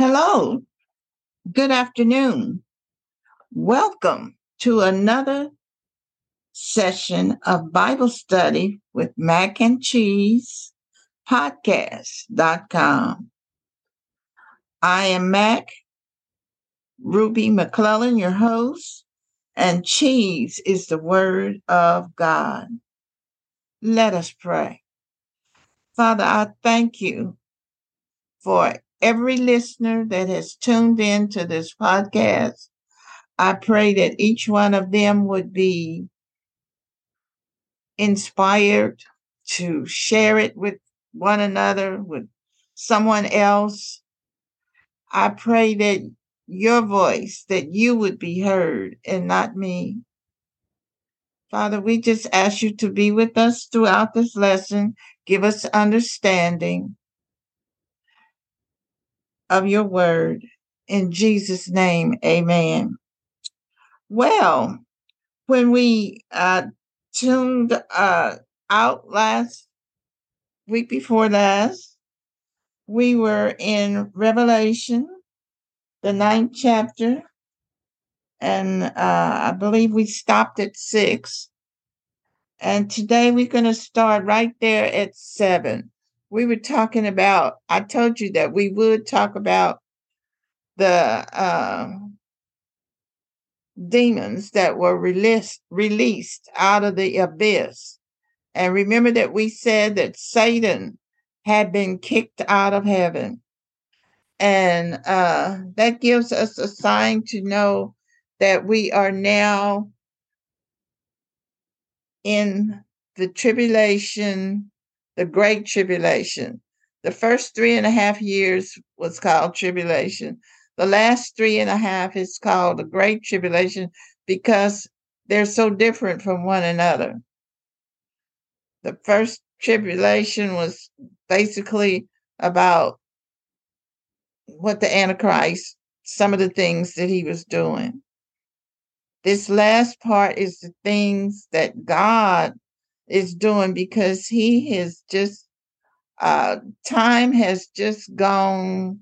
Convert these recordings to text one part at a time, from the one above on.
Hello, good afternoon. Welcome to another session of Bible study with Mac and Cheese podcast.com. I am Mac Ruby McClellan, your host, and cheese is the word of God. Let us pray. Father, I thank you for every listener that has tuned in to this podcast. I pray that each one of them would be inspired to share it with one another, with someone else. I pray that your voice, that you would be heard and not me. Father, we just ask you to be with us throughout this lesson. Give us understanding of your word. In Jesus' name, amen. Well, when we uh, tuned uh, out last week before last, we were in Revelation, the ninth chapter, and uh, I believe we stopped at six. And today we're going to start right there at seven we were talking about, I told you that we would talk about the uh, demons that were released, released out of the abyss. And remember that we said that Satan had been kicked out of heaven. And uh, that gives us a sign to know that we are now in the tribulation the Great Tribulation. The first three and a half years was called tribulation. The last three and a half is called the Great Tribulation because they're so different from one another. The first tribulation was basically about what the Antichrist, some of the things that he was doing. This last part is the things that God is doing because he has just uh time has just gone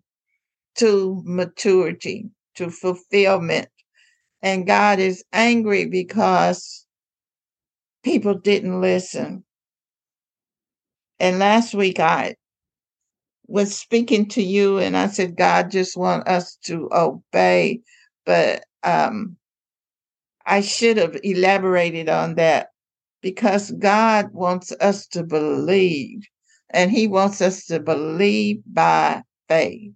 to maturity to fulfillment. And god is angry because people didn't listen. And last week i was speaking to you and i said god just want us to obey. But um i should have elaborated on that because God wants us to believe, and He wants us to believe by faith.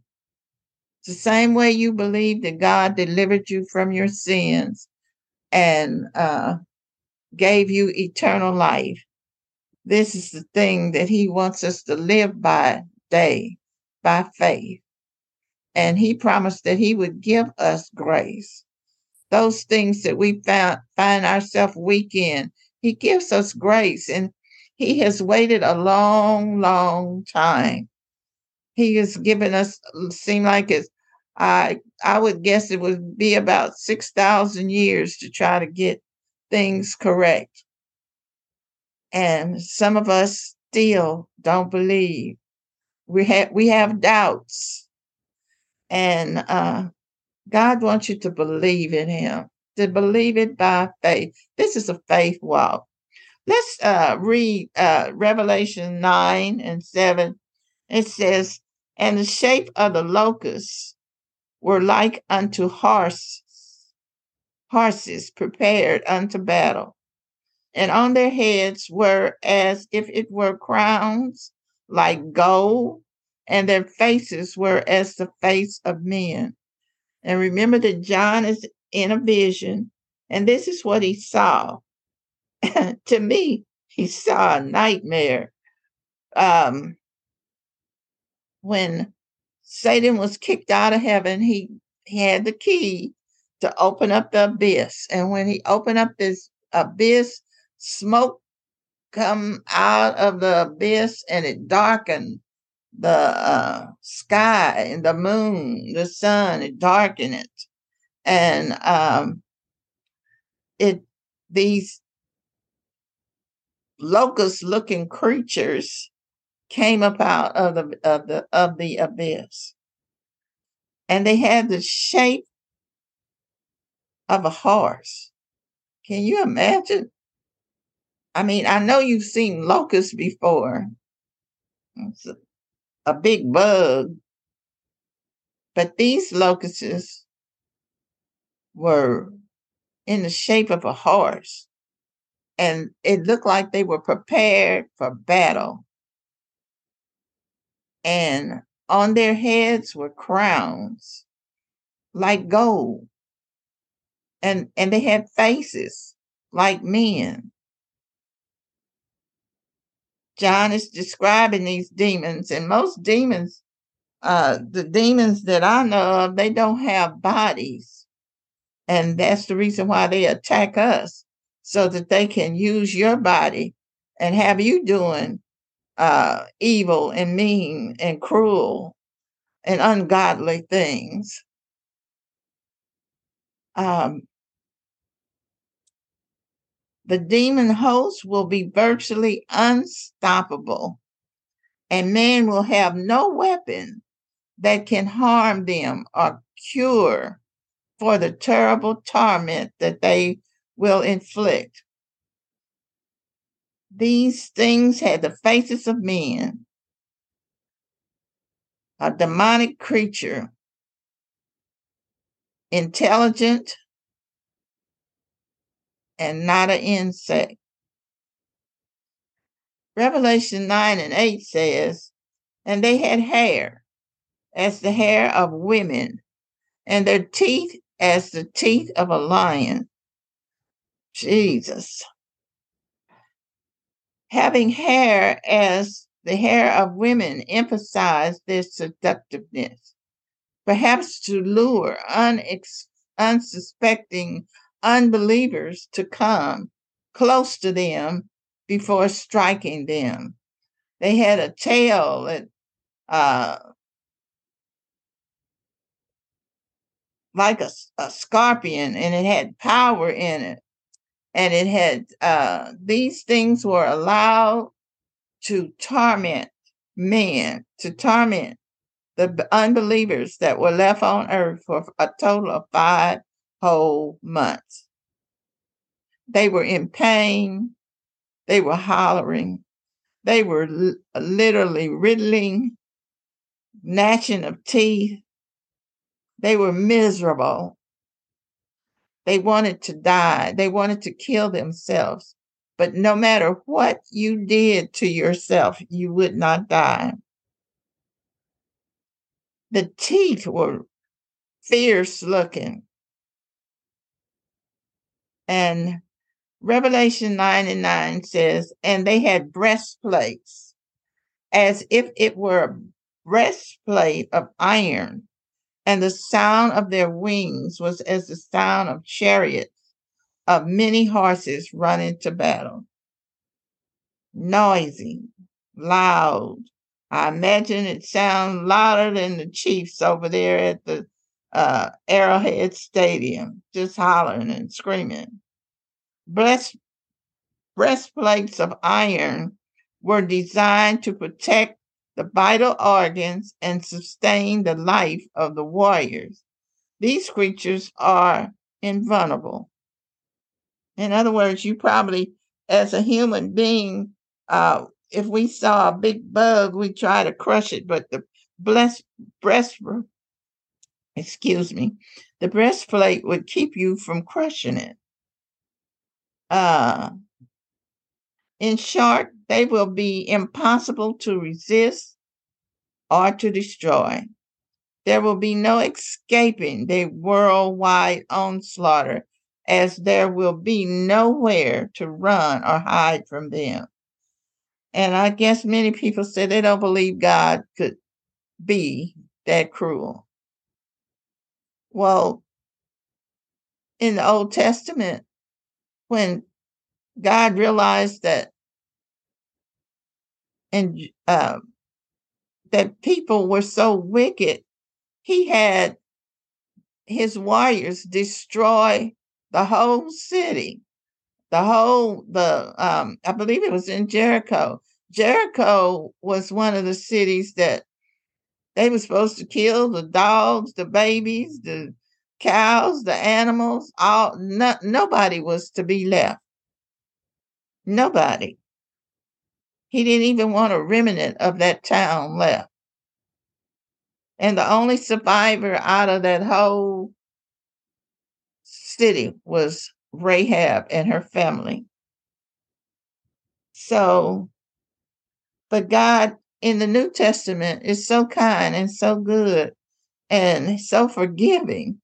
The same way you believe that God delivered you from your sins and uh, gave you eternal life. This is the thing that He wants us to live by day, by faith. And He promised that He would give us grace. Those things that we found, find ourselves weak in, he gives us grace and He has waited a long, long time. He has given us, seem like it's, I, I would guess it would be about 6,000 years to try to get things correct. And some of us still don't believe. We have, we have doubts. And uh, God wants you to believe in Him to believe it by faith. This is a faith walk. Let's uh, read uh, Revelation 9 and 7. It says, And the shape of the locusts were like unto horses, horses prepared unto battle. And on their heads were as if it were crowns like gold, and their faces were as the face of men. And remember that John is in a vision, and this is what he saw. to me, he saw a nightmare. Um, when Satan was kicked out of heaven, he, he had the key to open up the abyss. And when he opened up this abyss, smoke come out of the abyss and it darkened the uh, sky and the moon, the sun, it darkened it and um, it these locust looking creatures came up out of the of the of the abyss and they had the shape of a horse. Can you imagine? I mean, I know you've seen locusts before. It's a, a big bug. But these locusts were in the shape of a horse. And it looked like they were prepared for battle. And on their heads were crowns like gold. And and they had faces like men. John is describing these demons, and most demons, uh, the demons that I know of, they don't have bodies. And that's the reason why they attack us, so that they can use your body and have you doing uh, evil and mean and cruel and ungodly things. Um, the demon host will be virtually unstoppable, and man will have no weapon that can harm them or cure for the terrible torment that they will inflict. These things had the faces of men, a demonic creature, intelligent, and not an insect. Revelation 9 and 8 says, And they had hair as the hair of women, and their teeth as the teeth of a lion. Jesus. Having hair as the hair of women emphasized their seductiveness, perhaps to lure unex- unsuspecting unbelievers to come close to them before striking them. They had a tail that uh, like a, a scorpion and it had power in it. And it had uh, these things were allowed to torment men, to torment the unbelievers that were left on earth for a total of five whole months. They were in pain. They were hollering. They were l- literally riddling, gnashing of teeth. They were miserable. They wanted to die. They wanted to kill themselves. But no matter what you did to yourself, you would not die. The teeth were fierce looking. And Revelation 9 and 9 says, and they had breastplates as if it were a breastplate of iron, and the sound of their wings was as the sound of chariots of many horses running to battle. Noisy, loud. I imagine it sounds louder than the Chiefs over there at the uh, Arrowhead Stadium, just hollering and screaming. Breast, breastplates of iron were designed to protect the vital organs and sustain the life of the warriors. These creatures are invulnerable. In other words, you probably, as a human being, uh, if we saw a big bug, we try to crush it, but the breast, breast excuse me, the breastplate would keep you from crushing it. Uh, in short, they will be impossible to resist or to destroy. There will be no escaping the worldwide onslaught, as there will be nowhere to run or hide from them. And I guess many people say they don't believe God could be that cruel. Well, in the Old Testament, when God realized that and uh, that people were so wicked, he had his warriors destroy the whole city, the whole the um, I believe it was in Jericho. Jericho was one of the cities that They were supposed to kill the dogs, the babies, the cows, the animals. All no, nobody was to be left. Nobody. He didn't even want a remnant of that town left. And the only survivor out of that whole city was Rahab and her family. So, but God in the New Testament is so kind and so good and so forgiving.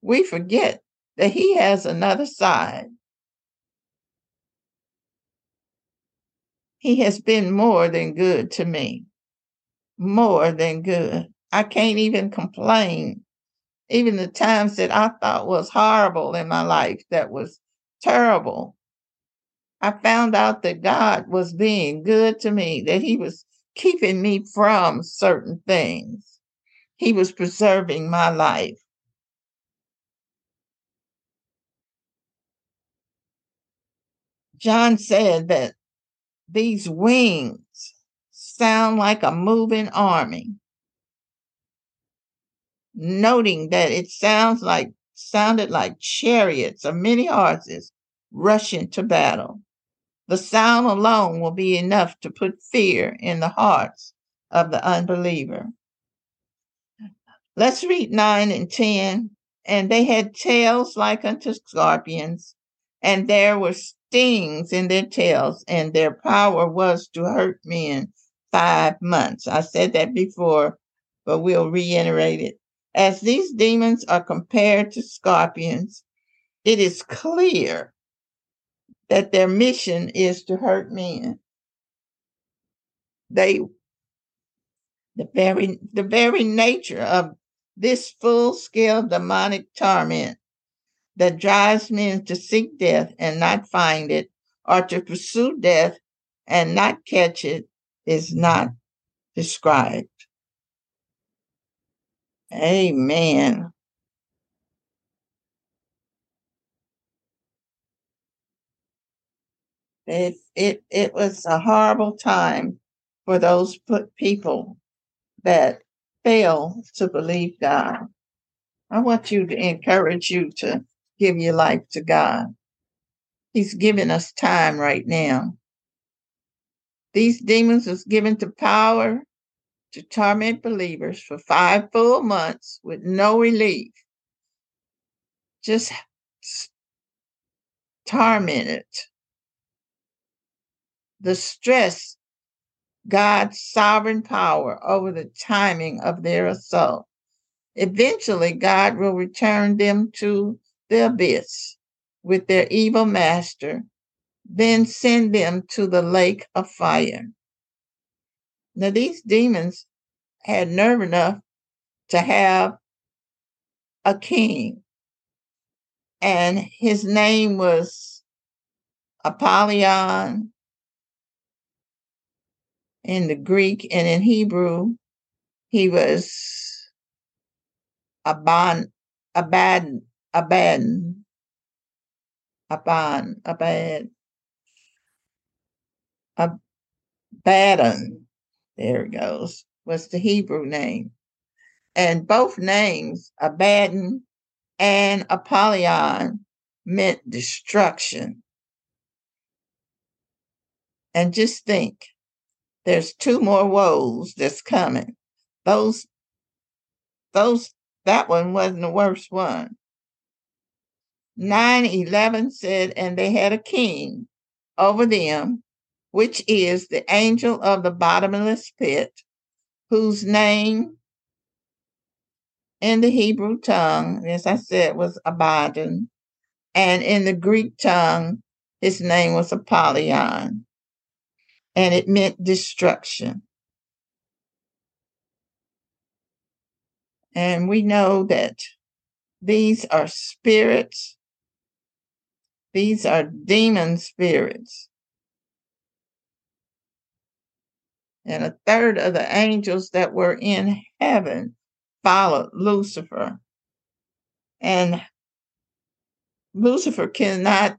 We forget that He has another side. He has been more than good to me. More than good. I can't even complain. Even the times that I thought was horrible in my life, that was terrible. I found out that God was being good to me, that He was keeping me from certain things. He was preserving my life. John said that these wings sound like a moving army, noting that it sounds like sounded like chariots of many horses rushing to battle. The sound alone will be enough to put fear in the hearts of the unbeliever. Let's read 9 and 10. And they had tails like unto scorpions, and there were stings in their tails, and their power was to hurt men five months. I said that before, but we'll reiterate it. As these demons are compared to scorpions, it is clear that their mission is to hurt men. They the very the very nature of this full scale demonic torment that drives men to seek death and not find it, or to pursue death and not catch it, is not described. Amen. It, it, it was a horrible time for those people that fail to believe God. I want you to encourage you to give your life to God. He's giving us time right now. These demons was given to power to torment believers for five full months with no relief. Just tormented. The stress God's sovereign power over the timing of their assault. Eventually, God will return them to the abyss with their evil master, then send them to the lake of fire. Now, these demons had nerve enough to have a king, and his name was Apollyon in the Greek, and in Hebrew, he was Aban, Abaddon, Abaddon, Aban, Abad, Abaddon. There it goes. Was the Hebrew name, and both names, Abaddon and Apollyon, meant destruction. And just think, there's two more woes that's coming. Those, those, that one wasn't the worst one. 911 said, and they had a king over them, which is the angel of the bottomless pit, whose name in the Hebrew tongue, as I said, was Abaddon, and in the Greek tongue, his name was Apollyon, and it meant destruction. And we know that these are spirits these are demon spirits. And a third of the angels that were in heaven followed Lucifer. And Lucifer cannot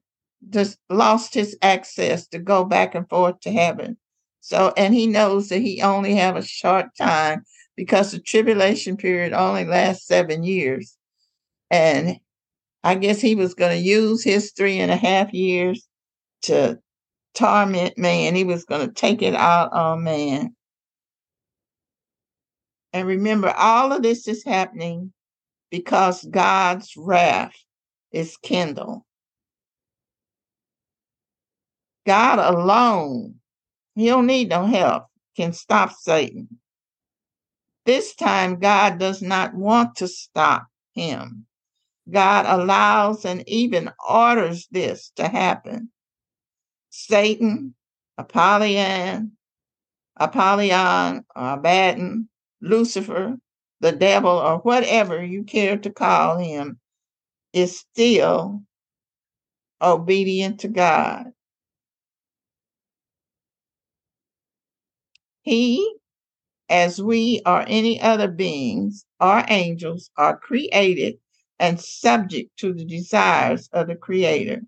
just lost his access to go back and forth to heaven. So, and he knows that he only have a short time because the tribulation period only lasts seven years. And I guess he was going to use his three and a half years to torment man. He was going to take it out on man. And remember, all of this is happening because God's wrath is kindled. God alone, he don't need no help, can stop Satan. This time, God does not want to stop him. God allows and even orders this to happen. Satan, Apollyon, Apollyon, Abaddon, Lucifer, the devil, or whatever you care to call him, is still obedient to God. He, as we or any other beings or angels, are created and subject to the desires of the Creator.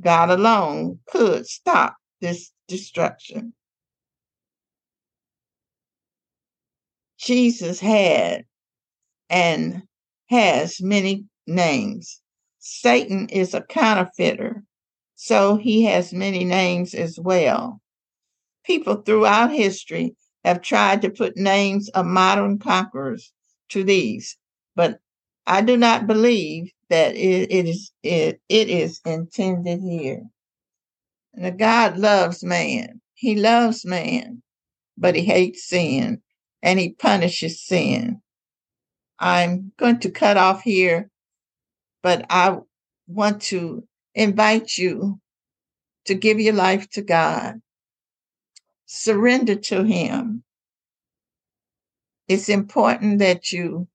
God alone could stop this destruction. Jesus had and has many names. Satan is a counterfeiter, so he has many names as well. People throughout history have tried to put names of modern conquerors to these, but I do not believe that it, it is it, it is intended here. The God loves man. He loves man, but he hates sin and he punishes sin. I'm going to cut off here, but I want to invite you to give your life to God surrender to Him. It's important that you,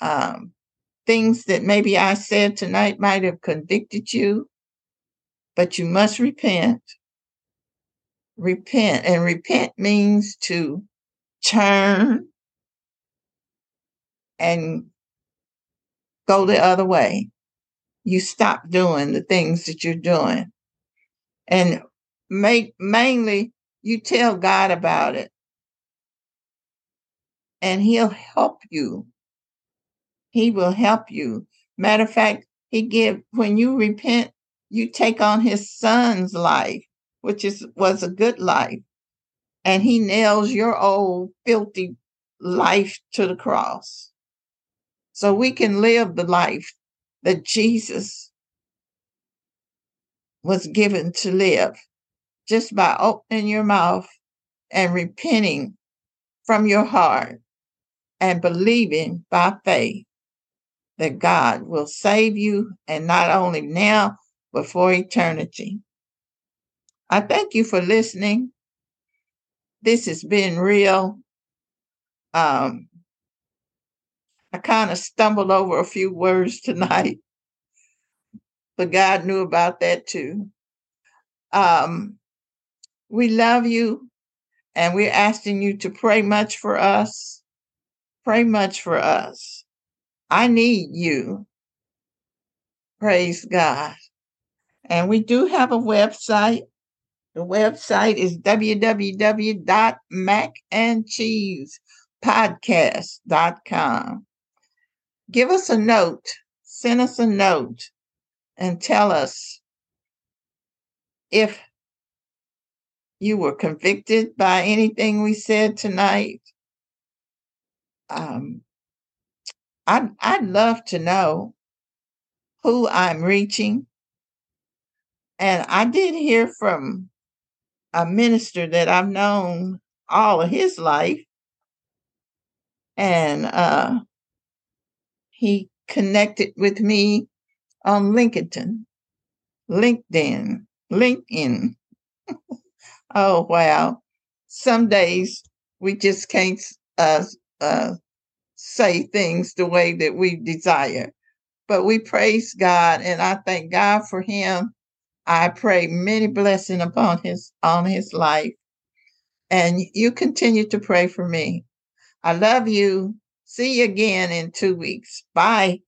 um, things that maybe I said tonight might have convicted you, but you must repent. Repent. And repent means to turn and go the other way. You stop doing the things that you're doing. And make mainly you tell God about it and he'll help you. He will help you. Matter of fact, he give when you repent, you take on his son's life, which is was a good life. And he nails your old filthy life to the cross. So we can live the life that Jesus was given to live just by opening your mouth and repenting from your heart and believing by faith that God will save you and not only now, but for eternity. I thank you for listening. This has been real. Um, I kind of stumbled over a few words tonight, but God knew about that too. Um, we love you and we're asking you to pray much for us. Pray much for us. I need you. Praise God. And we do have a website. The website is www.macandcheesepodcast.com. Give us a note, send us a note, and tell us if you were convicted by anything we said tonight, um, I'd, I'd love to know who I'm reaching. And I did hear from a minister that I've known all of his life. And uh, he connected with me on LinkedIn, LinkedIn, LinkedIn. Oh, wow. Some days we just can't uh, uh, say things the way that we desire. But we praise God and I thank God for him. I pray many blessing upon his on his life. And you continue to pray for me. I love you. See you again in two weeks. Bye.